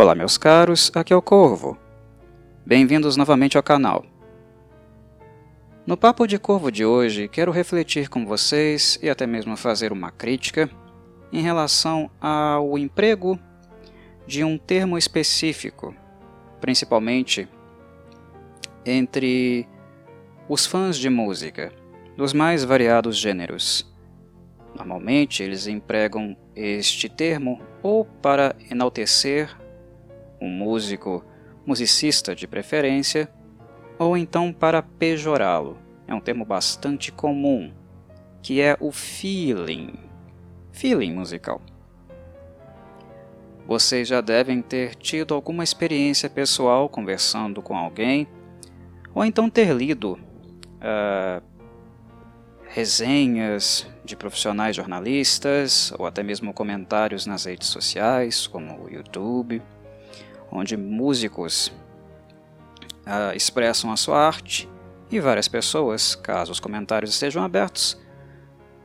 Olá, meus caros, aqui é o Corvo. Bem-vindos novamente ao canal. No Papo de Corvo de hoje, quero refletir com vocês e até mesmo fazer uma crítica em relação ao emprego de um termo específico, principalmente entre os fãs de música, dos mais variados gêneros. Normalmente, eles empregam este termo ou para enaltecer um músico, musicista de preferência, ou então para pejorá-lo. É um termo bastante comum, que é o feeling. Feeling musical. Vocês já devem ter tido alguma experiência pessoal conversando com alguém, ou então ter lido uh, resenhas de profissionais jornalistas, ou até mesmo comentários nas redes sociais, como o YouTube onde músicos uh, expressam a sua arte e várias pessoas, caso os comentários estejam abertos,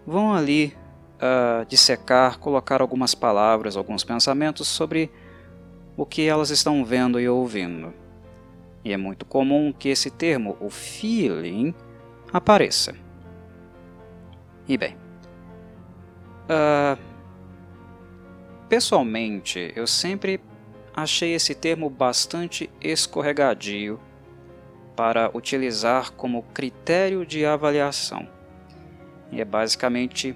vão ali uh, dissecar, colocar algumas palavras, alguns pensamentos sobre o que elas estão vendo e ouvindo. E é muito comum que esse termo, o feeling, apareça. E bem, uh, pessoalmente eu sempre achei esse termo bastante escorregadio para utilizar como critério de avaliação. E é basicamente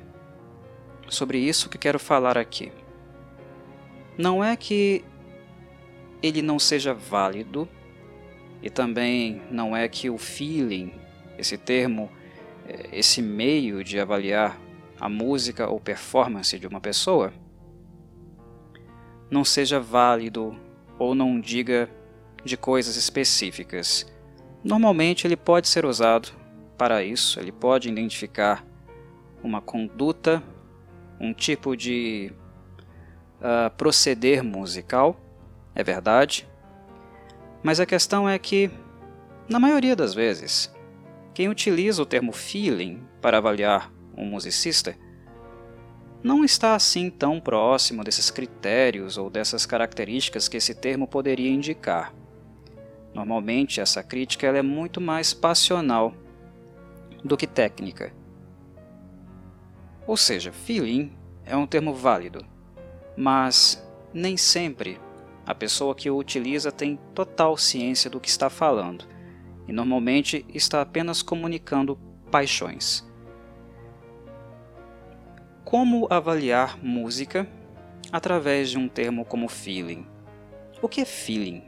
sobre isso que quero falar aqui. Não é que ele não seja válido, e também não é que o feeling, esse termo, eh, esse meio de avaliar a música ou performance de uma pessoa, não seja válido ou não diga de coisas específicas. Normalmente ele pode ser usado para isso, ele pode identificar uma conduta, um tipo de uh, proceder musical, é verdade, mas a questão é que, na maioria das vezes, quem utiliza o termo feeling para avaliar um musicista não está assim tão próximo desses critérios ou dessas características que esse termo poderia indicar. Normalmente, essa crítica é muito mais passional do que técnica. Ou seja, feeling é um termo válido, mas nem sempre a pessoa que o utiliza tem total ciência do que está falando e normalmente está apenas comunicando paixões. Como avaliar música através de um termo como feeling? O que é feeling?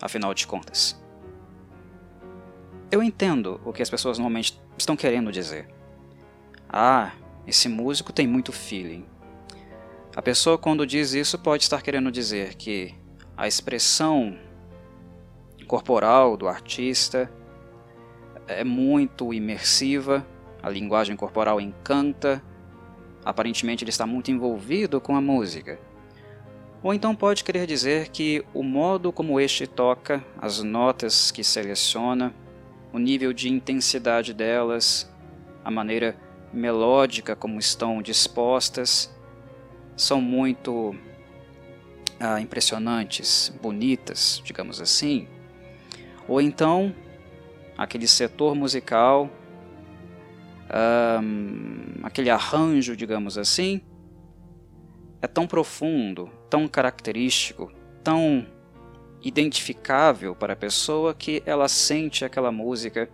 Afinal de contas. Eu entendo o que as pessoas normalmente estão querendo dizer. Ah, esse músico tem muito feeling. A pessoa, quando diz isso, pode estar querendo dizer que a expressão corporal do artista é muito imersiva, a linguagem corporal encanta, Aparentemente ele está muito envolvido com a música. Ou então pode querer dizer que o modo como este toca, as notas que seleciona, o nível de intensidade delas, a maneira melódica como estão dispostas, são muito ah, impressionantes, bonitas, digamos assim. Ou então aquele setor musical um, aquele arranjo, digamos assim, é tão profundo, tão característico, tão identificável para a pessoa que ela sente aquela música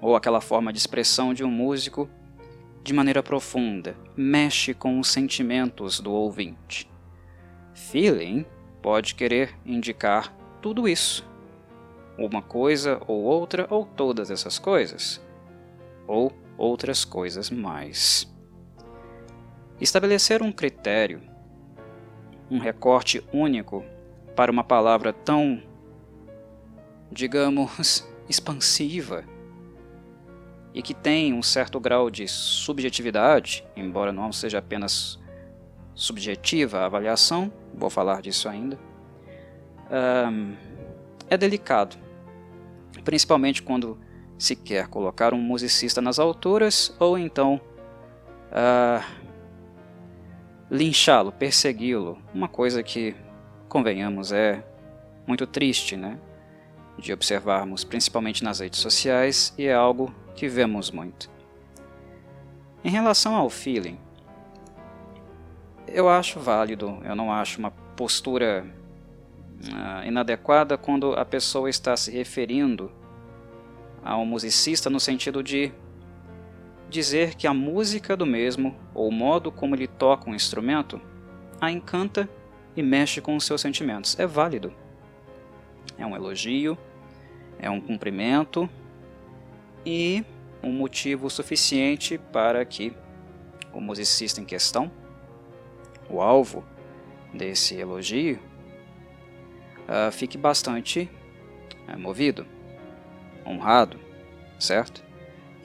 ou aquela forma de expressão de um músico de maneira profunda, mexe com os sentimentos do ouvinte. Feeling pode querer indicar tudo isso, uma coisa ou outra ou todas essas coisas ou outras coisas mais. Estabelecer um critério, um recorte único para uma palavra tão, digamos, expansiva e que tem um certo grau de subjetividade, embora não seja apenas subjetiva a avaliação, vou falar disso ainda, é delicado, principalmente quando se quer colocar um musicista nas alturas ou então uh, linchá-lo, persegui-lo, uma coisa que convenhamos, é muito triste, né? De observarmos, principalmente nas redes sociais, e é algo que vemos muito. Em relação ao feeling, eu acho válido, eu não acho uma postura uh, inadequada quando a pessoa está se referindo a um musicista no sentido de dizer que a música do mesmo, ou o modo como ele toca um instrumento, a encanta e mexe com os seus sentimentos. É válido. É um elogio, é um cumprimento e um motivo suficiente para que o musicista em questão, o alvo desse elogio, uh, fique bastante uh, movido, honrado, certo?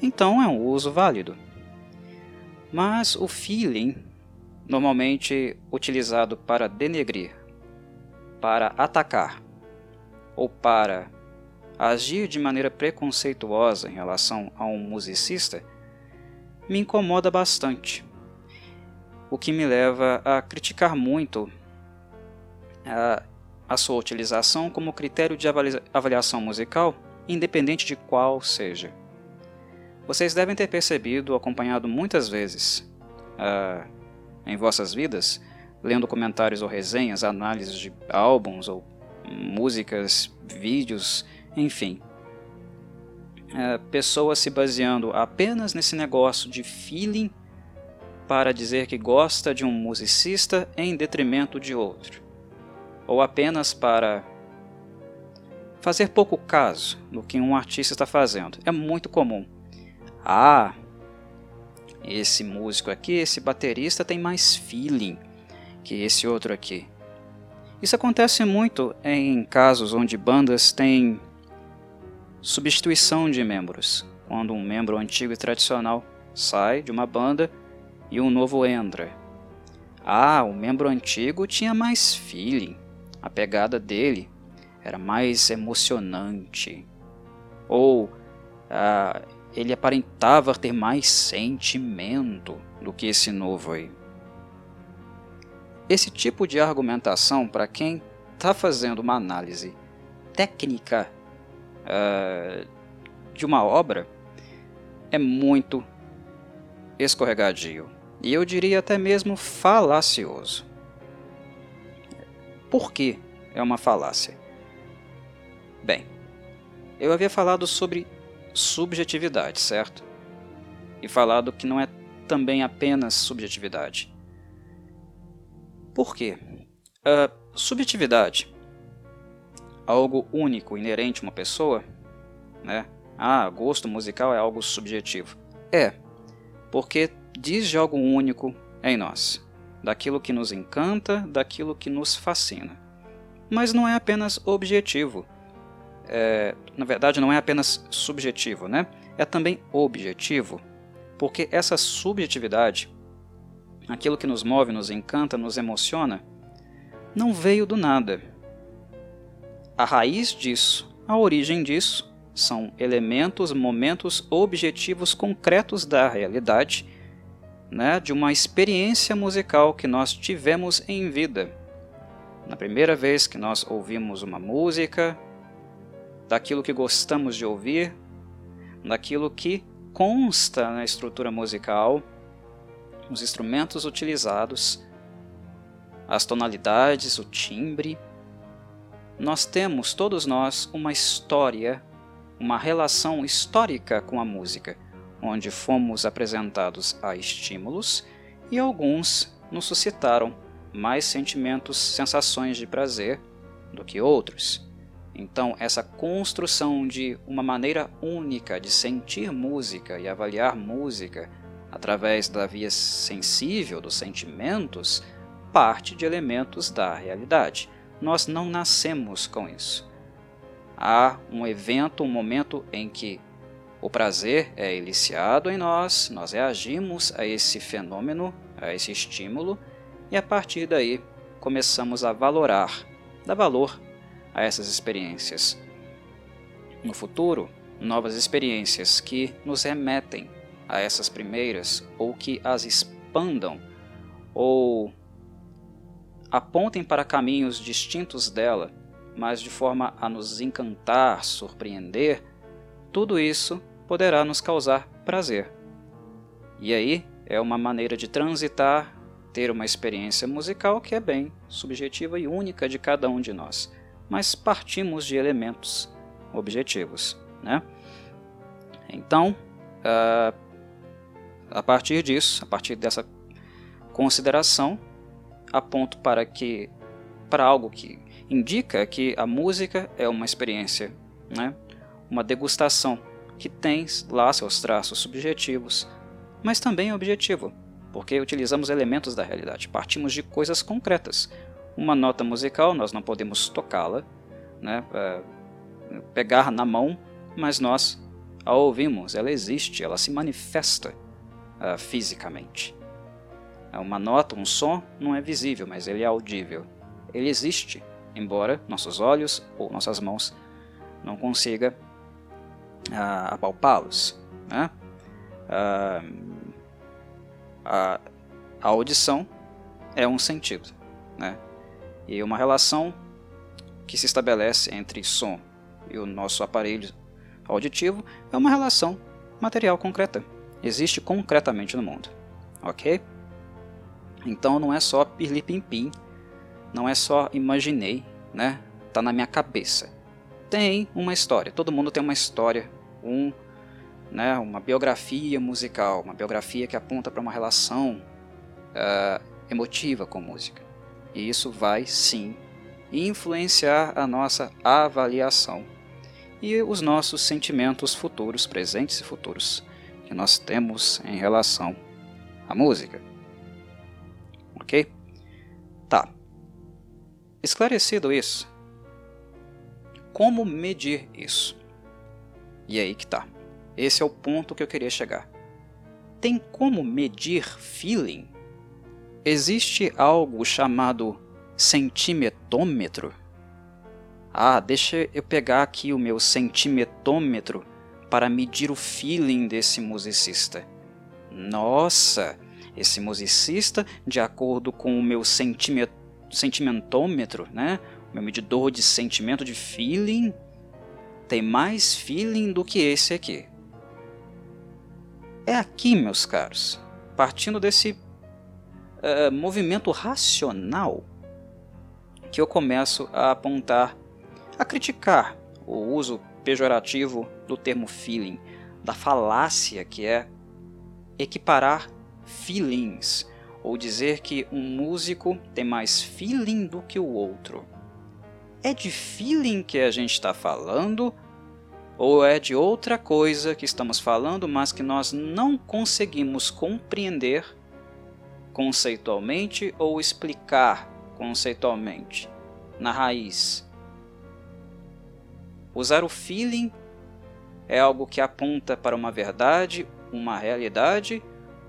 Então é um uso válido. Mas o feeling, normalmente utilizado para denegrir, para atacar ou para agir de maneira preconceituosa em relação a um musicista me incomoda bastante, o que me leva a criticar muito a, a sua utilização como critério de avaliação musical, independente de qual seja. Vocês devem ter percebido, acompanhado muitas vezes uh, em vossas vidas, lendo comentários ou resenhas, análises de álbuns ou músicas, vídeos enfim, é, pessoas se baseando apenas nesse negócio de feeling para dizer que gosta de um musicista em detrimento de outro, ou apenas para fazer pouco caso do que um artista está fazendo. É muito comum. Ah, esse músico aqui, esse baterista tem mais feeling que esse outro aqui. Isso acontece muito em casos onde bandas têm substituição de membros, quando um membro antigo e tradicional sai de uma banda e um novo entra. Ah, o membro antigo tinha mais feeling, a pegada dele era mais emocionante. Ou ah, ele aparentava ter mais sentimento do que esse novo aí. Esse tipo de argumentação, para quem está fazendo uma análise técnica uh, de uma obra é muito escorregadio e eu diria até mesmo falacioso. Por que é uma falácia? Bem, eu havia falado sobre subjetividade, certo? E falado que não é também apenas subjetividade. Por quê? Uh, subjetividade algo único, inerente a uma pessoa, né? Ah, gosto musical é algo subjetivo. É, porque diz de algo único em nós, daquilo que nos encanta, daquilo que nos fascina. Mas não é apenas objetivo. É, na verdade, não é apenas subjetivo, né? É também objetivo, porque essa subjetividade, aquilo que nos move, nos encanta, nos emociona, não veio do nada a raiz disso, a origem disso, são elementos, momentos, objetivos concretos da realidade, né, de uma experiência musical que nós tivemos em vida. Na primeira vez que nós ouvimos uma música, daquilo que gostamos de ouvir, daquilo que consta na estrutura musical, os instrumentos utilizados, as tonalidades, o timbre, nós temos, todos nós, uma história, uma relação histórica com a música, onde fomos apresentados a estímulos e alguns nos suscitaram mais sentimentos, sensações de prazer do que outros. Então, essa construção de uma maneira única de sentir música e avaliar música através da via sensível dos sentimentos parte de elementos da realidade nós não nascemos com isso. Há um evento, um momento em que o prazer é eliciado em nós, nós reagimos a esse fenômeno, a esse estímulo, e a partir daí começamos a valorar, dar valor a essas experiências. No futuro, novas experiências que nos remetem a essas primeiras ou que as expandam ou apontem para caminhos distintos dela, mas de forma a nos encantar, surpreender, tudo isso poderá nos causar prazer. E aí é uma maneira de transitar, ter uma experiência musical que é bem subjetiva e única de cada um de nós, mas partimos de elementos objetivos. Né? Então, uh, a partir disso, a partir dessa consideração, aponto para que para algo que indica que a música é uma experiência, né? uma degustação que tem lá seus traços subjetivos, mas também é objetivo, porque utilizamos elementos da realidade, partimos de coisas concretas. Uma nota musical, nós não podemos tocá-la, né? É, pegar na mão, mas nós a ouvimos, ela existe, ela se manifesta uh, fisicamente. É uma nota, um som, não é visível, mas ele é audível. Ele existe, embora nossos olhos ou nossas mãos não consiga uh, apalpá-los. Né? Uh, a, a audição é um sentido, né? E uma relação que se estabelece entre som e o nosso aparelho auditivo é uma relação material concreta, existe concretamente no mundo, ok? Então não é só pirlipimpim, não é só imaginei, né? Tá na minha cabeça. Tem uma história, todo mundo tem uma história, um, né, uma biografia musical, uma biografia que aponta para uma relação uh, emotiva com música. E isso vai sim influenciar a nossa avaliação e os nossos sentimentos futuros, presentes e futuros, que nós temos em relação à música ok? Tá. Esclarecido isso, como medir isso? E aí que tá. Esse é o ponto que eu queria chegar. Tem como medir feeling? Existe algo chamado sentimetômetro? Ah, deixa eu pegar aqui o meu sentimetômetro para medir o feeling desse musicista. Nossa, esse musicista, de acordo com o meu sentimentômetro, né? Meu medidor de sentimento, de feeling, tem mais feeling do que esse aqui. É aqui, meus caros, partindo desse uh, movimento racional, que eu começo a apontar, a criticar o uso pejorativo do termo feeling, da falácia que é equiparar feelings, ou dizer que um músico tem mais feeling do que o outro. É de feeling que a gente está falando ou é de outra coisa que estamos falando, mas que nós não conseguimos compreender conceitualmente ou explicar conceitualmente na raiz? Usar o feeling é algo que aponta para uma verdade, uma realidade,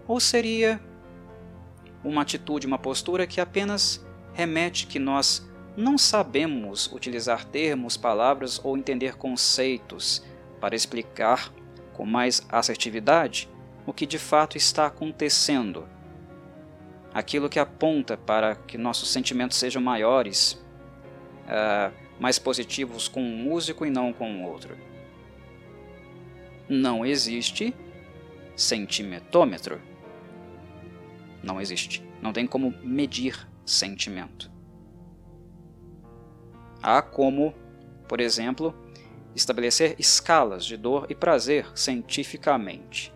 ou seria uma atitude, uma postura que apenas remete que nós não sabemos utilizar termos, palavras ou entender conceitos para explicar com mais assertividade o que de fato está acontecendo. Aquilo que aponta para que nossos sentimentos sejam maiores, uh, mais positivos com um músico e não com o outro. Não existe sentimentômetro. Não existe. Não tem como medir sentimento. Há como, por exemplo, estabelecer escalas de dor e prazer cientificamente.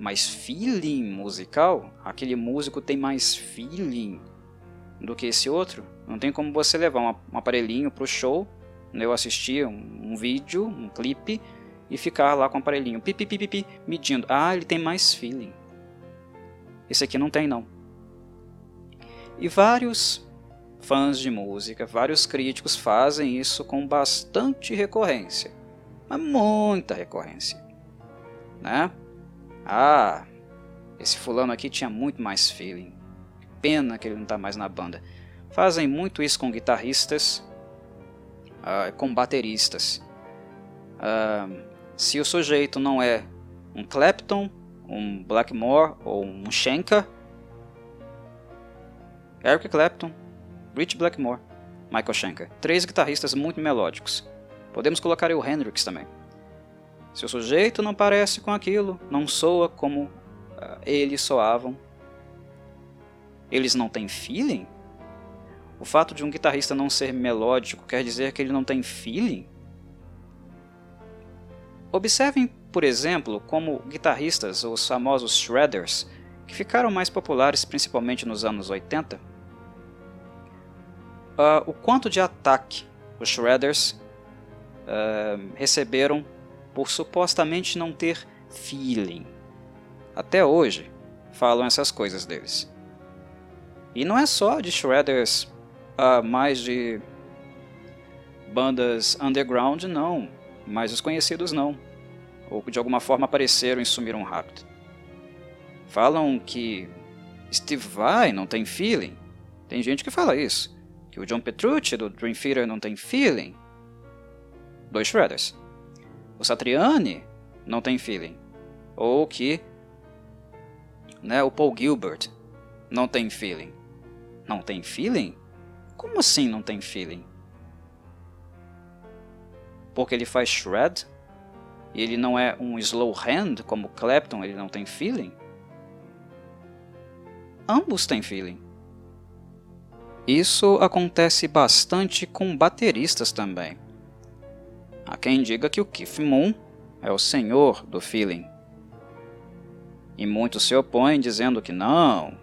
Mas feeling musical, aquele músico tem mais feeling do que esse outro. Não tem como você levar um aparelhinho para o show, né, eu assistir um, um, vídeo, um clipe, e ficar lá com o aparelhinho, pi, pi, pi, pi, medindo. Ah, ele tem mais feeling. Esse aqui não tem não. E vários fãs de música, vários críticos fazem isso com bastante recorrência. Mas muita recorrência. Né? Ah, esse fulano aqui tinha muito mais feeling. Pena que ele não está mais na banda. Fazem muito isso com guitarristas, uh, com bateristas. Uh, se o sujeito não é um Clapton, um Blackmore ou um Schenker, Eric Clapton Rich Blackmore, Michael Schenker. Três guitarristas muito melódicos. Podemos colocar o Hendrix também. Se o sujeito não parece com aquilo, não soa como uh, eles soavam, eles não têm feeling? O fato de um guitarrista não ser melódico quer dizer que ele não tem feeling? Observem, por exemplo, como guitarristas, os famosos shredders, que ficaram mais populares principalmente nos anos 80, uh, ah, o quanto de ataque os shredders uh, receberam por supostamente não ter feeling. Até hoje falam essas coisas deles. E não é só de shredders uh, mais de bandas underground, não mas os conhecidos não, ou que de alguma forma apareceram e sumiram rápido. Falam que Steve Vai não tem feeling. Tem gente que fala isso. Que o John Petrucci do Dream Theater não tem feeling. Dois Shredders. O Satriani não tem feeling. Ou que né, o Paul Gilbert não tem feeling. Não tem feeling? Como assim não tem feeling? porque ele faz shred, e ele não é um slow hand como Clapton, ele não tem feeling. Ambos têm feeling. Isso acontece bastante com bateristas também. Há quem diga que o Keith Moon é o senhor do feeling. E muitos se opõem dizendo que não.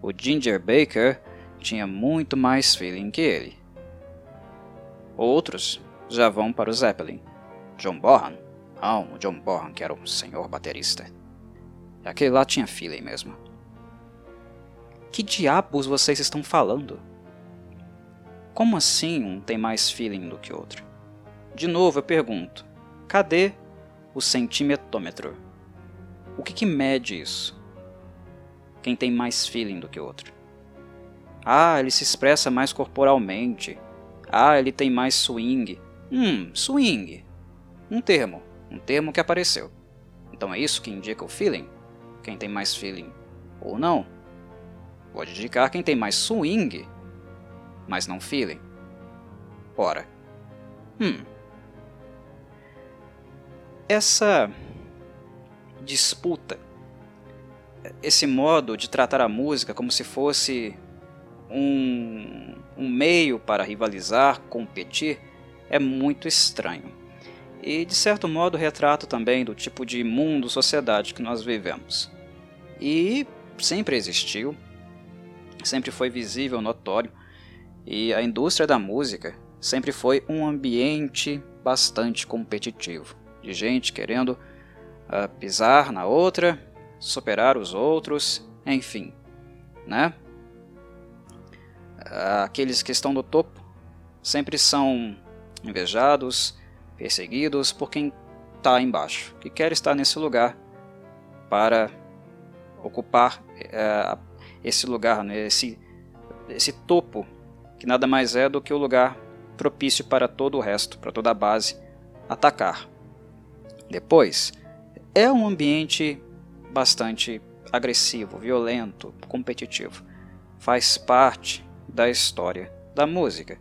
O Ginger Baker tinha muito mais feeling que ele. Outros já vão para o Zeppelin. John Bonham? Não, o John Bonham, que era um senhor baterista. Aquele lá tinha feeling mesmo. Que diabos vocês estão falando? Como assim um tem mais feeling do que outro? De novo eu pergunto: cadê o centimetômetro? O que, que mede isso? Quem tem mais feeling do que o outro? Ah, ele se expressa mais corporalmente. Ah, ele tem mais swing. Hum, swing. Um termo. Um termo que apareceu. Então é isso que indica o feeling? Quem tem mais feeling ou não? Pode indicar quem tem mais swing, mas não feeling. Ora. Hum. Essa disputa, esse modo de tratar a música como se fosse um, um meio para rivalizar, competir, é muito estranho. E de certo modo retrato também do tipo de mundo, sociedade que nós vivemos. E sempre existiu, sempre foi visível, notório, e a indústria da música sempre foi um ambiente bastante competitivo, de gente querendo uh, pisar na outra, superar os outros, enfim, né? Uh, aqueles que estão no topo sempre são invejados, perseguidos por quem está embaixo, que quer estar nesse lugar para ocupar é, esse lugar, né, esse, esse topo, que nada mais é do que o lugar propício para todo o resto, para toda a base atacar. Depois, é um ambiente bastante agressivo, violento, competitivo. Faz parte da história da música.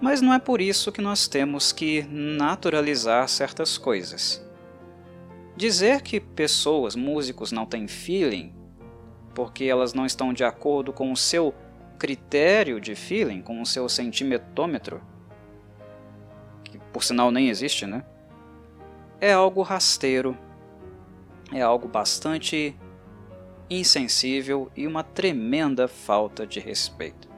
Mas não é por isso que nós temos que naturalizar certas coisas. Dizer que pessoas, músicos, não têm feeling porque elas não estão de acordo com o seu critério de feeling, com o seu sentimetômetro, que por sinal nem existe, né? É algo rasteiro, é algo bastante insensível e uma tremenda falta de respeito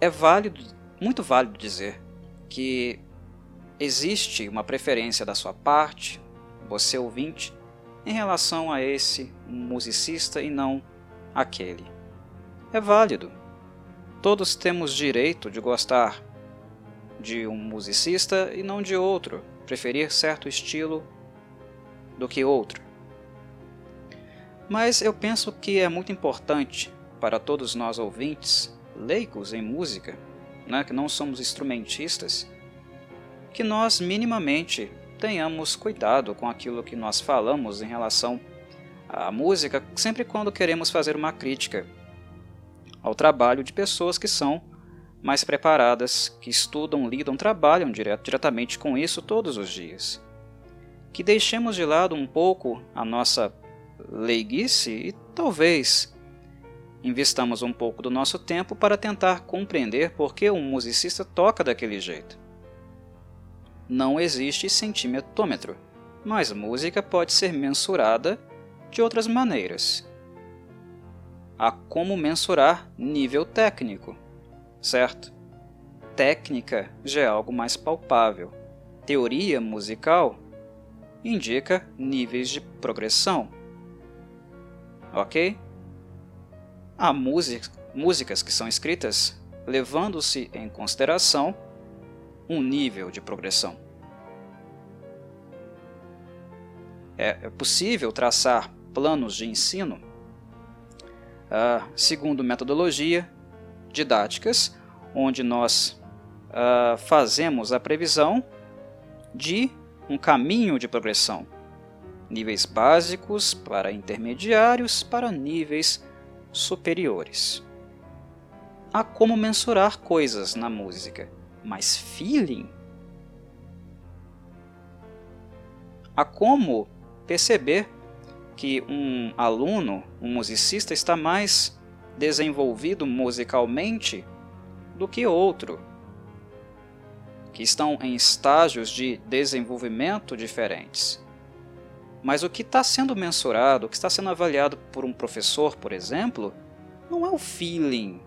é válido, muito válido dizer que existe uma preferência da sua parte, você ouvinte, em relação a esse musicista e não aquele. É válido. Todos temos direito de gostar de um musicista e não de outro, preferir certo estilo do que outro. Mas eu penso que é muito importante para todos nós ouvintes leigos em música, né, que não somos instrumentistas, que nós minimamente tenhamos cuidado com aquilo que nós falamos em relação à música, sempre quando queremos fazer uma crítica ao trabalho de pessoas que são mais preparadas, que estudam, lidam, trabalham direto, diretamente com isso todos os dias. Que deixemos de lado um pouco a nossa leiguice e talvez investamos um pouco do nosso tempo para tentar compreender por que um musicista toca daquele jeito. Não existe centimetômetro, mas música pode ser mensurada de outras maneiras. Há como mensurar nível técnico, certo? Técnica já é algo mais palpável. Teoria musical indica níveis de progressão. Ok? Há músicas que são escritas levando-se em consideração um nível de progressão. É, é possível traçar planos de ensino uh, segundo metodologia didáticas, onde nós uh, fazemos a previsão de um caminho de progressão. Níveis básicos para intermediários para níveis superiores. Há como mensurar coisas na música, mas feeling? Há como perceber que um aluno, um musicista, está mais desenvolvido musicalmente do que outro, que estão em estágios de desenvolvimento diferentes. Mas o que está sendo mensurado, o que está sendo avaliado por um professor, por exemplo, não é o feeling.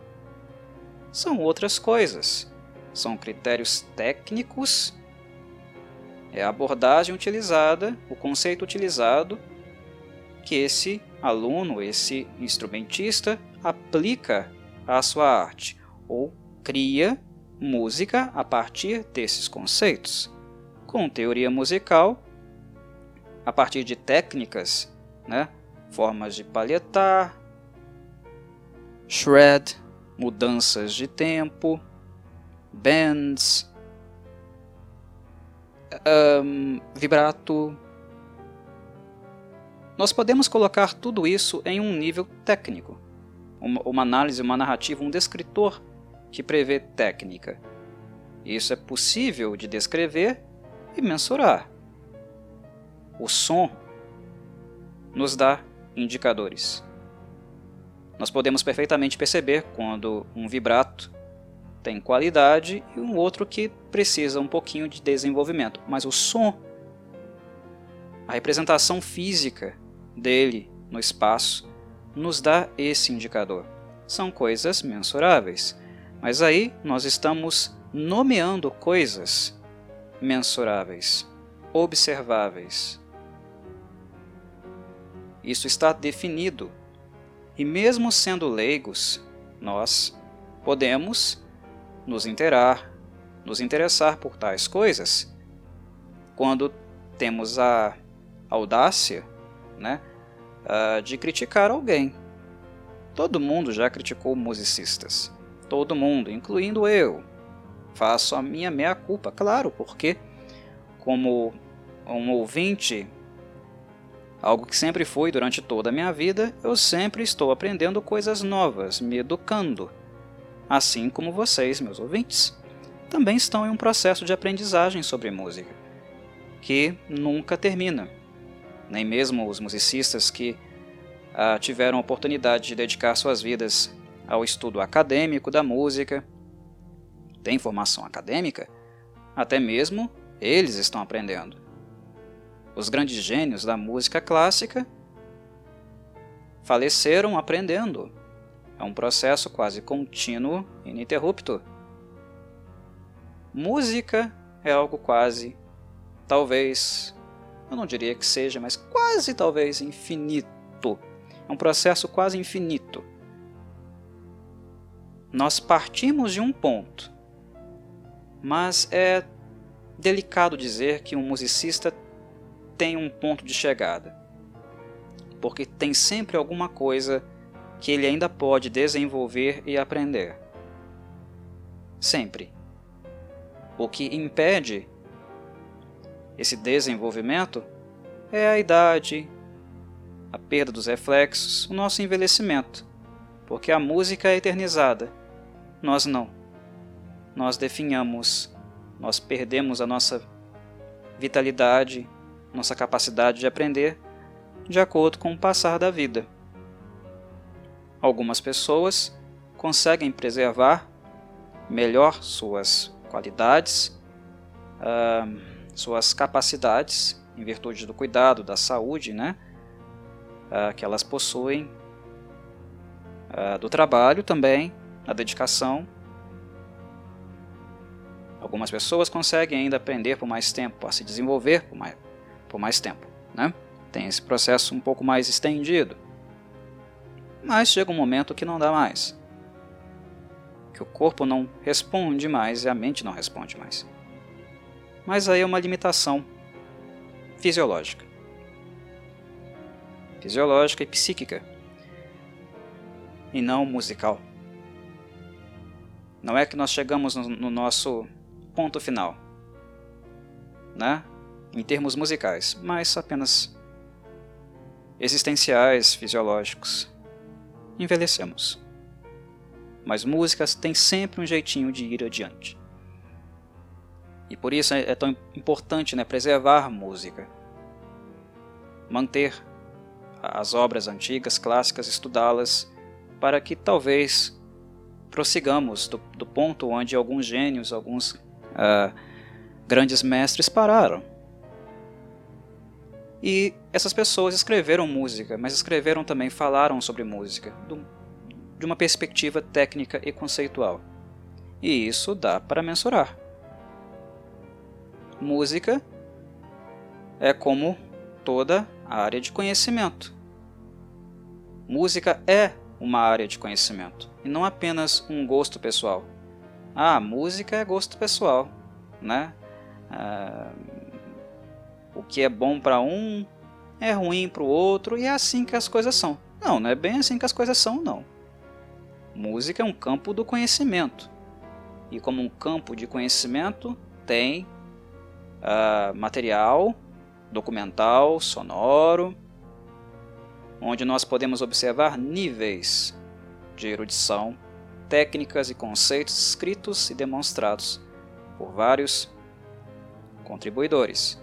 São outras coisas. São critérios técnicos, é a abordagem utilizada, o conceito utilizado que esse aluno, esse instrumentista, aplica à sua arte ou cria música a partir desses conceitos. Com teoria musical, a partir de técnicas, né? formas de palhetar, shred, mudanças de tempo, bends, um, vibrato. Nós podemos colocar tudo isso em um nível técnico, uma, uma análise, uma narrativa, um descritor que prevê técnica. Isso é possível de descrever e mensurar. O som nos dá indicadores. Nós podemos perfeitamente perceber quando um vibrato tem qualidade e um outro que precisa um pouquinho de desenvolvimento. Mas o som, a representação física dele no espaço, nos dá esse indicador. São coisas mensuráveis. Mas aí nós estamos nomeando coisas mensuráveis, observáveis. Isso está definido. E mesmo sendo leigos, nós podemos nos interar, nos interessar por tais coisas quando temos a audácia né, de criticar alguém. Todo mundo já criticou musicistas. Todo mundo, incluindo eu. Faço a minha meia-culpa, claro, porque, como um ouvinte algo que sempre fui durante toda a minha vida, eu sempre estou aprendendo coisas novas, me educando. Assim como vocês, meus ouvintes, também estão em um processo de aprendizagem sobre música, que nunca termina. Nem mesmo os musicistas que ah, tiveram a oportunidade de dedicar suas vidas ao estudo acadêmico da música, têm formação acadêmica, até mesmo eles estão aprendendo os grandes gênios da música clássica faleceram aprendendo. É um processo quase contínuo ininterrupto. Música é algo quase, talvez, eu não diria que seja, mas quase talvez infinito. É um processo quase infinito. Nós partimos de um ponto, mas é delicado dizer que um musicista tem um ponto de chegada. Porque tem sempre alguma coisa que ele ainda pode desenvolver e aprender. Sempre. O que impede esse desenvolvimento é a idade, a perda dos reflexos, o nosso envelhecimento. porque a música é eternizada. Nós não. Nós definhamos, nós perdemos a nossa vitalidade, nossa capacidade de aprender de acordo com o passar da vida. Algumas pessoas conseguem preservar melhor suas qualidades, uh, suas capacidades, em virtude do cuidado, da saúde, né? Uh, que elas possuem, uh, do trabalho também, a dedicação. Algumas pessoas conseguem ainda aprender por mais tempo, a se desenvolver por mais, por mais tempo, né? Tem esse processo um pouco mais estendido. Mas chega um momento que não dá mais. Que o corpo não responde mais e a mente não responde mais. Mas aí é uma limitação fisiológica. Fisiológica e psíquica. E não musical. Não é que nós chegamos no, no nosso ponto final, né? em termos musicais, mas apenas existenciais, fisiológicos. Envelhecemos. Mas músicas têm sempre um jeitinho de ir adiante. E por isso é, é tão importante né, preservar música. Manter as obras antigas, clássicas, estudá-las, para que talvez prossigamos do, do, ponto onde alguns gênios, alguns uh, grandes mestres pararam. E essas pessoas escreveram música, mas escreveram também, falaram sobre música, do, de uma perspectiva técnica e conceitual. E isso dá para mensurar. Música é como toda área de conhecimento. Música é uma área de conhecimento e não apenas um gosto pessoal. Ah, música é gosto pessoal, né? Ah, o que é bom para um é ruim para o outro e é assim que as coisas são. Não, não é bem assim que as coisas são, não. Música é um campo do conhecimento. E como um campo de conhecimento, tem uh, material documental, sonoro, onde nós podemos observar níveis de erudição, técnicas e conceitos escritos e demonstrados por vários contribuidores.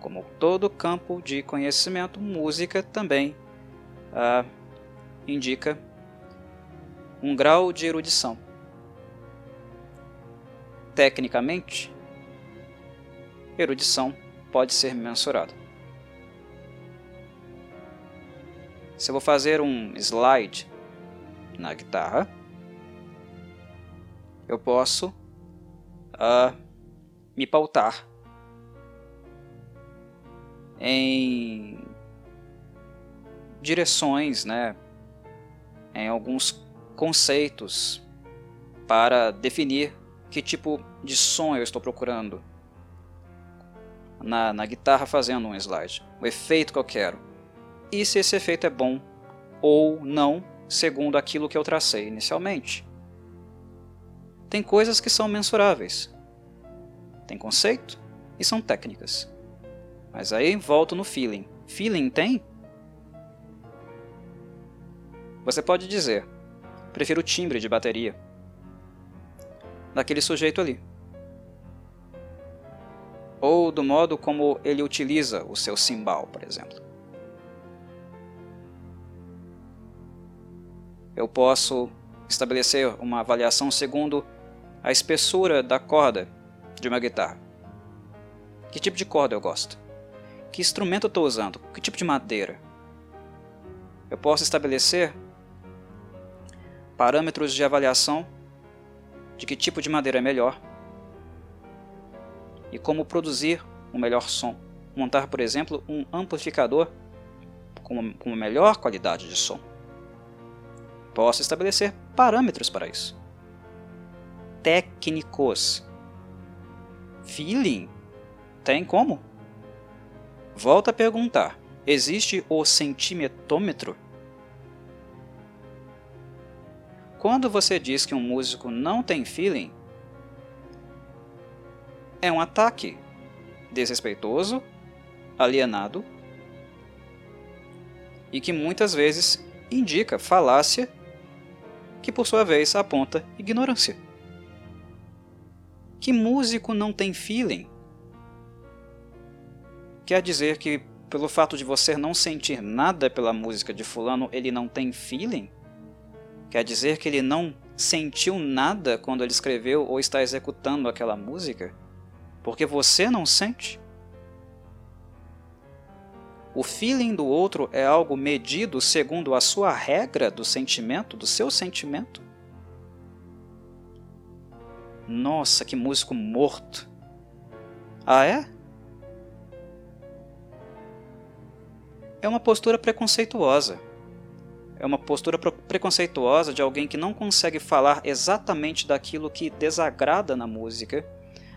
Como todo campo de conhecimento, música também ah, indica um grau de erudição. Tecnicamente, erudição pode ser mensurada. Se eu vou fazer um slide na guitarra, eu posso uh, me pautar em direções, né, em alguns conceitos para definir que tipo de som eu estou procurando na, na guitarra fazendo um slide, o efeito que eu quero e se esse efeito é bom ou não segundo aquilo que eu tracei inicialmente. Tem coisas que são mensuráveis, tem conceito e são técnicas. Mas aí volto no feeling. Feeling tem? Você pode dizer, prefiro o timbre de bateria daquele sujeito ali. Ou do modo como ele utiliza o seu cimbal, por exemplo. Eu posso estabelecer uma avaliação segundo a espessura da corda de uma guitarra. Que tipo de corda eu gosto? Que instrumento eu estou usando? Que tipo de madeira? Eu posso estabelecer parâmetros de avaliação de que tipo de madeira é melhor e como produzir um melhor som. Montar, por exemplo, um amplificador com uma melhor qualidade de som. Posso estabelecer parâmetros para isso. Técnicos. Feeling. Tem como? Volta a perguntar: existe o centimetômetro? Quando você diz que um músico não tem feeling, é um ataque desrespeitoso, alienado e que muitas vezes indica falácia que por sua vez aponta ignorância. Que músico não tem feeling? Quer dizer que, pelo fato de você não sentir nada pela música de Fulano, ele não tem feeling? Quer dizer que ele não sentiu nada quando ele escreveu ou está executando aquela música? Porque você não sente? O feeling do outro é algo medido segundo a sua regra do sentimento, do seu sentimento? Nossa, que músico morto! Ah, é? É uma postura preconceituosa. É uma postura preconceituosa de alguém que não consegue falar exatamente daquilo que desagrada na música,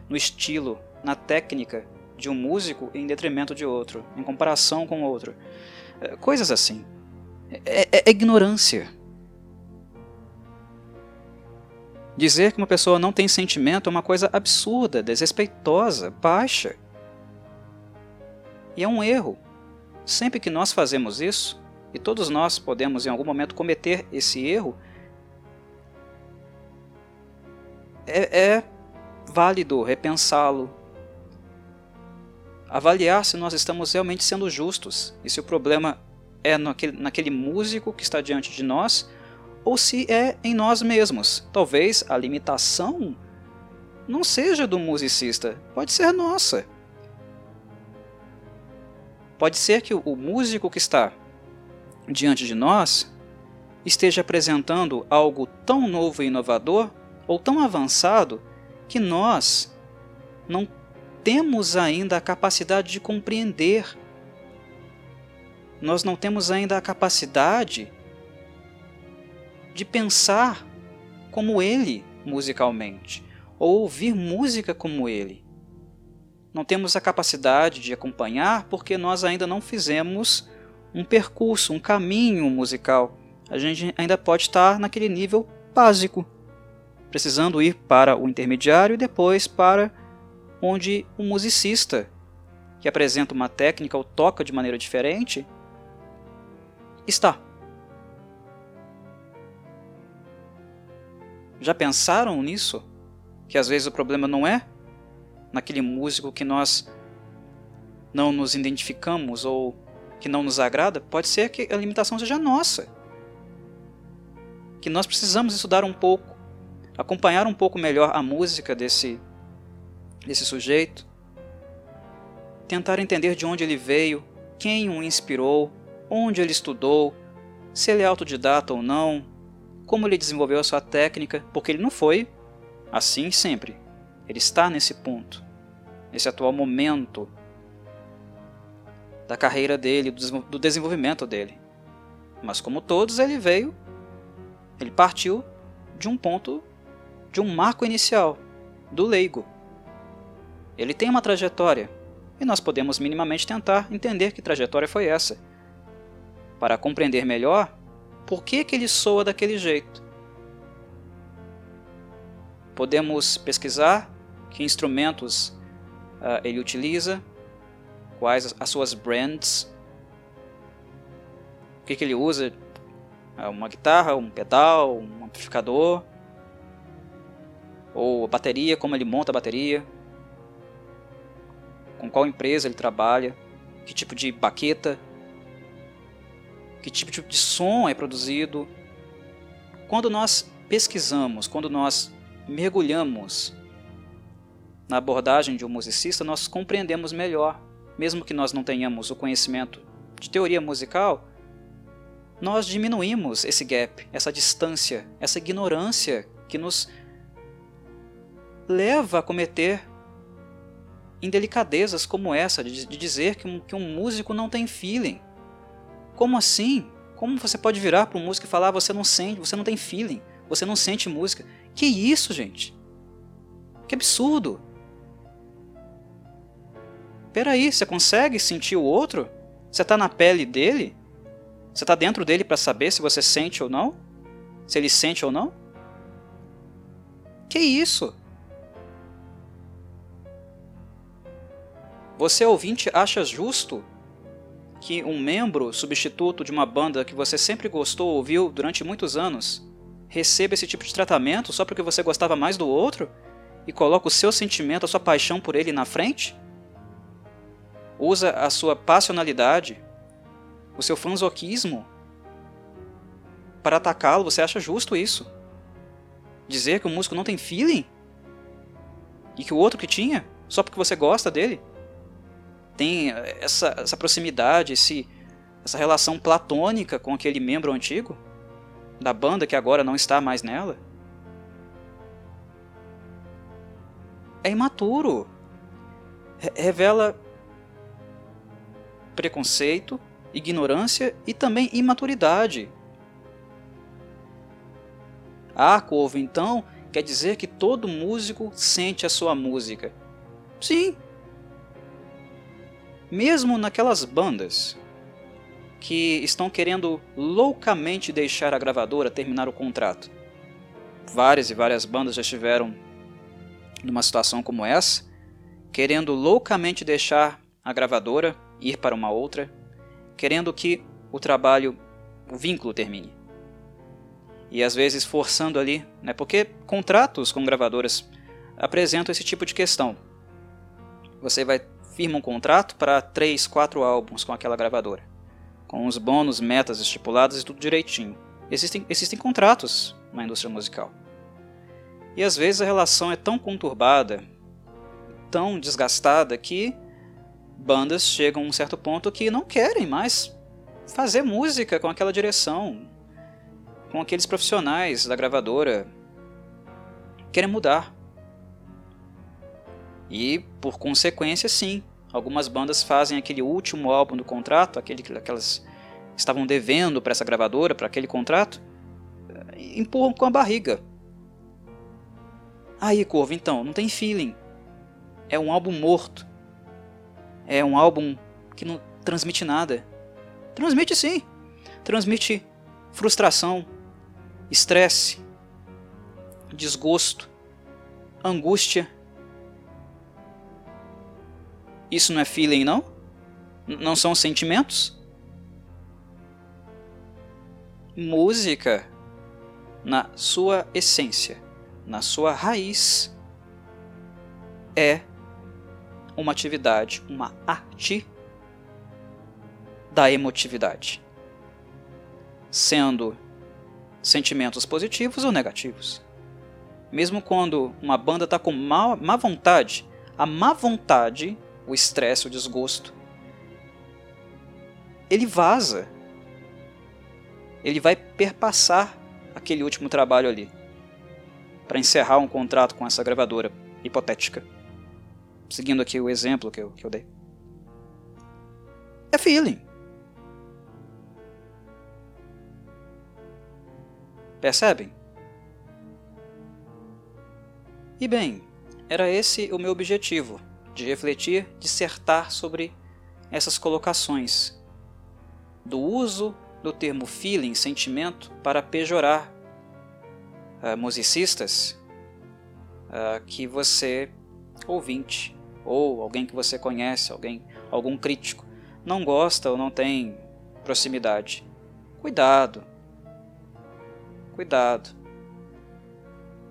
no estilo, na técnica, de um músico em detrimento de outro, em comparação com outro. É, coisas assim. É, é, é ignorância. Dizer que uma pessoa não tem sentimento é uma coisa absurda, desrespeitosa, baixa. E é um erro. Sempre que nós fazemos isso, e todos nós podemos em algum momento cometer esse erro, é, é válido repensá-lo, avaliar se nós estamos realmente sendo justos e se o problema é naquele, naquele músico que está diante de nós ou se é em nós mesmos. Talvez a limitação não seja do musicista, pode ser nossa. Pode ser que o músico que está diante de nós esteja apresentando algo tão novo e inovador ou tão avançado que nós não temos ainda a capacidade de compreender. Nós não temos ainda a capacidade de pensar como ele musicalmente, ou ouvir música como ele. Não temos a capacidade de acompanhar porque nós ainda não fizemos um percurso, um caminho musical. A gente ainda pode estar naquele nível básico, precisando ir para o intermediário e depois para onde um musicista que apresenta uma técnica ou toca de maneira diferente está. Já pensaram nisso? Que às vezes o problema não é naquele músico que nós não nos identificamos ou que não nos agrada? Pode ser que a limitação seja nossa. Que nós precisamos estudar um pouco, acompanhar um pouco melhor a música desse desse sujeito, tentar entender de onde ele veio, quem o inspirou, onde ele estudou, se ele é autodidata ou não, como ele desenvolveu a sua técnica, porque ele não foi assim sempre. Ele está nesse ponto, nesse atual momento da carreira dele, do desenvolvimento dele. Mas como todos, ele veio, ele partiu de um ponto, de um marco inicial, do leigo. Ele tem uma trajetória, e nós podemos minimamente tentar entender que trajetória foi essa, para compreender melhor por que, que ele soa daquele jeito. Podemos pesquisar que instrumentos uh, ele utiliza, quais as suas brands, o que, que ele usa, uh, uma guitarra, um pedal, um amplificador, ou a bateria, como ele monta a bateria, com qual empresa ele trabalha, que tipo de baqueta, que tipo de som é produzido. Quando nós pesquisamos, quando nós mergulhamos na abordagem de um musicista, nós compreendemos melhor, mesmo que nós não tenhamos o conhecimento de teoria musical, nós diminuímos esse gap, essa distância, essa ignorância que nos leva a cometer indelicadezas como essa de, dizer que um, que um músico não tem feeling. Como assim? Como você pode virar para um músico e falar você não sente, você não tem feeling, você não sente música? Que isso, gente? Que absurdo! Peraí, você consegue sentir o outro? Você está na pele dele? Você está dentro dele para saber se você sente ou não? Se ele sente ou não? Que isso? Você ouvinte acha justo que um membro substituto de uma banda que você sempre gostou ouviu durante muitos anos receba esse tipo de tratamento só porque você gostava mais do outro e coloca o seu sentimento, a sua paixão por ele na frente? Usa a sua passionalidade, o seu fanzoquismo para atacá-lo? Você acha justo isso? Dizer que o músico não tem feeling? E que o outro que tinha? Só porque você gosta dele? Tem essa, essa proximidade, esse, essa relação platônica com aquele membro antigo? Da banda que agora não está mais nela? É imaturo. Re revela preconceito, ignorância e também imaturidade. Ah, Corvo, então quer dizer que todo músico sente a sua música. Sim. Mesmo naquelas bandas que estão querendo loucamente deixar a gravadora terminar o contrato. Várias e várias bandas já estiveram numa situação como essa, querendo loucamente deixar a gravadora ir para uma outra, querendo que o trabalho, o vínculo termine. E às vezes forçando ali, né, porque contratos com gravadoras apresentam esse tipo de questão. Você vai firma um contrato para 3, 4 álbuns com aquela gravadora, com os bônus, metas estipuladas e tudo direitinho. Existem, existem contratos na indústria musical. E às vezes a relação é tão conturbada, tão desgastada que bandas chegam a um certo ponto que não querem mais fazer música com aquela direção, com aqueles profissionais da gravadora. Querem mudar. E, por consequência, sim, algumas bandas fazem aquele último álbum do contrato, aquele que elas estavam devendo para essa gravadora, para aquele contrato, empurram com a barriga. Aí, Corvo, então, não tem feeling. É um álbum morto. É um álbum que não transmite nada. Transmite sim. Transmite frustração, estresse, desgosto, angústia. Isso não é feeling, não? Não são sentimentos? Música, na sua essência, na sua raiz, é uma atividade, uma arte da emotividade, sendo sentimentos positivos ou negativos. Mesmo quando uma banda está com má, má vontade, a má vontade, o estresse, o desgosto, ele vaza. Ele vai perpassar aquele último trabalho ali para encerrar um contrato com essa gravadora hipotética seguindo aqui o exemplo que eu, que eu dei. É feeling. Percebem? E bem, era esse o meu objetivo, de refletir, dissertar sobre essas colocações, do uso do termo feeling, sentimento, para pejorar uh, musicistas uh, que você, ouvinte, ou alguém que você conhece, alguém, algum crítico, não gosta ou não tem proximidade. Cuidado. Cuidado.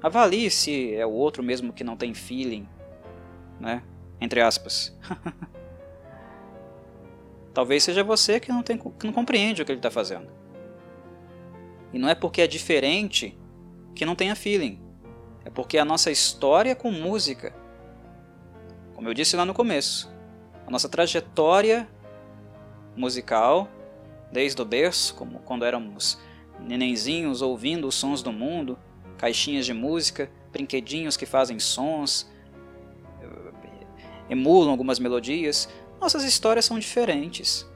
Avalie se é o outro mesmo que não tem feeling, né? Entre aspas. Talvez seja você que não, tem, que não compreende o que ele está fazendo. E não é porque é diferente que não tenha feeling. É porque a nossa história com música como eu disse lá no começo, a nossa trajetória musical, desde o berço, como quando éramos nenenzinhos ouvindo os sons do mundo, caixinhas de música, brinquedinhos que fazem sons, emulam algumas melodias, nossas histórias são diferentes.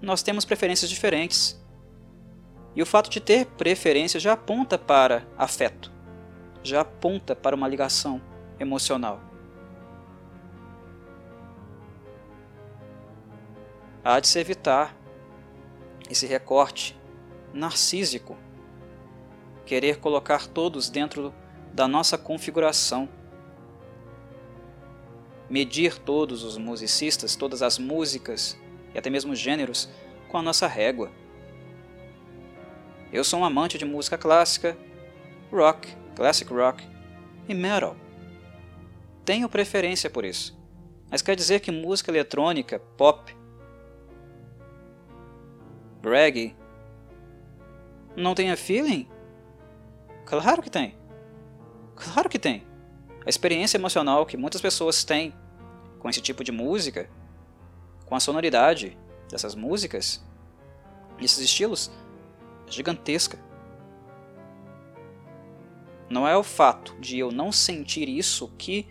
Nós temos preferências diferentes. E o fato de ter preferência já aponta para afeto, já aponta para uma ligação emocional. há de se evitar esse recorte narcísico, querer colocar todos dentro da nossa configuração, medir todos os musicistas, todas as músicas e até mesmo gêneros com a nossa régua. Eu sou um amante de música clássica, rock, classic rock e metal. Tenho preferência por isso. Mas quer dizer que música eletrônica, pop, reggae não tenha feeling? Claro que tem. Claro que tem. A experiência emocional que muitas pessoas têm com esse tipo de música, com a sonoridade dessas músicas, esses estilos, é gigantesca. Não é o fato de eu não sentir isso que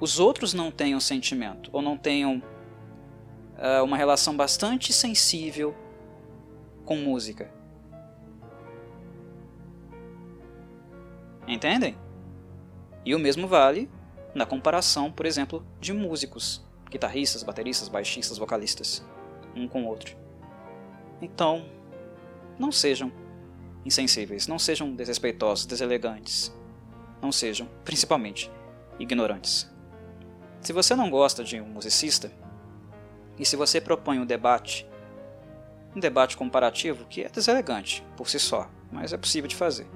os outros não tenham sentimento ou não tenham uh, uma relação bastante sensível com música. Entendem? E o mesmo vale na comparação, por exemplo, de músicos, guitarristas, bateristas, baixistas, vocalistas, um com o outro. Então, não sejam insensíveis, não sejam desrespeitosos, deselegantes, não sejam, principalmente, ignorantes. Se você não gosta de um musicista, e se você propõe um debate, um debate comparativo que é deselegante por si só, mas é possível de fazer.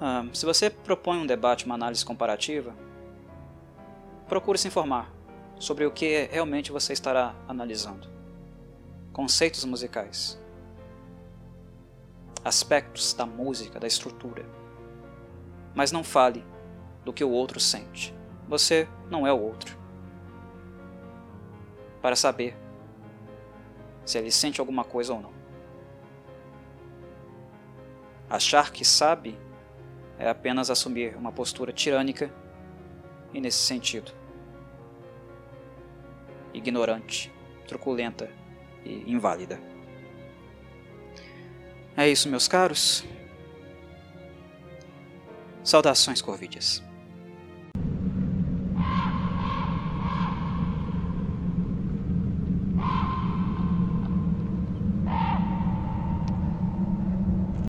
Ah, se você propõe um debate, uma análise comparativa, procure se informar sobre o que realmente você estará analisando. Conceitos musicais, aspectos da música, da estrutura. Mas não fale do que o outro sente. Você não é o outro. Para saber se ele sente alguma coisa ou não. Achar que sabe é apenas assumir uma postura tirânica e, nesse sentido, ignorante, truculenta e inválida. É isso, meus caros. Saudações, Corvides.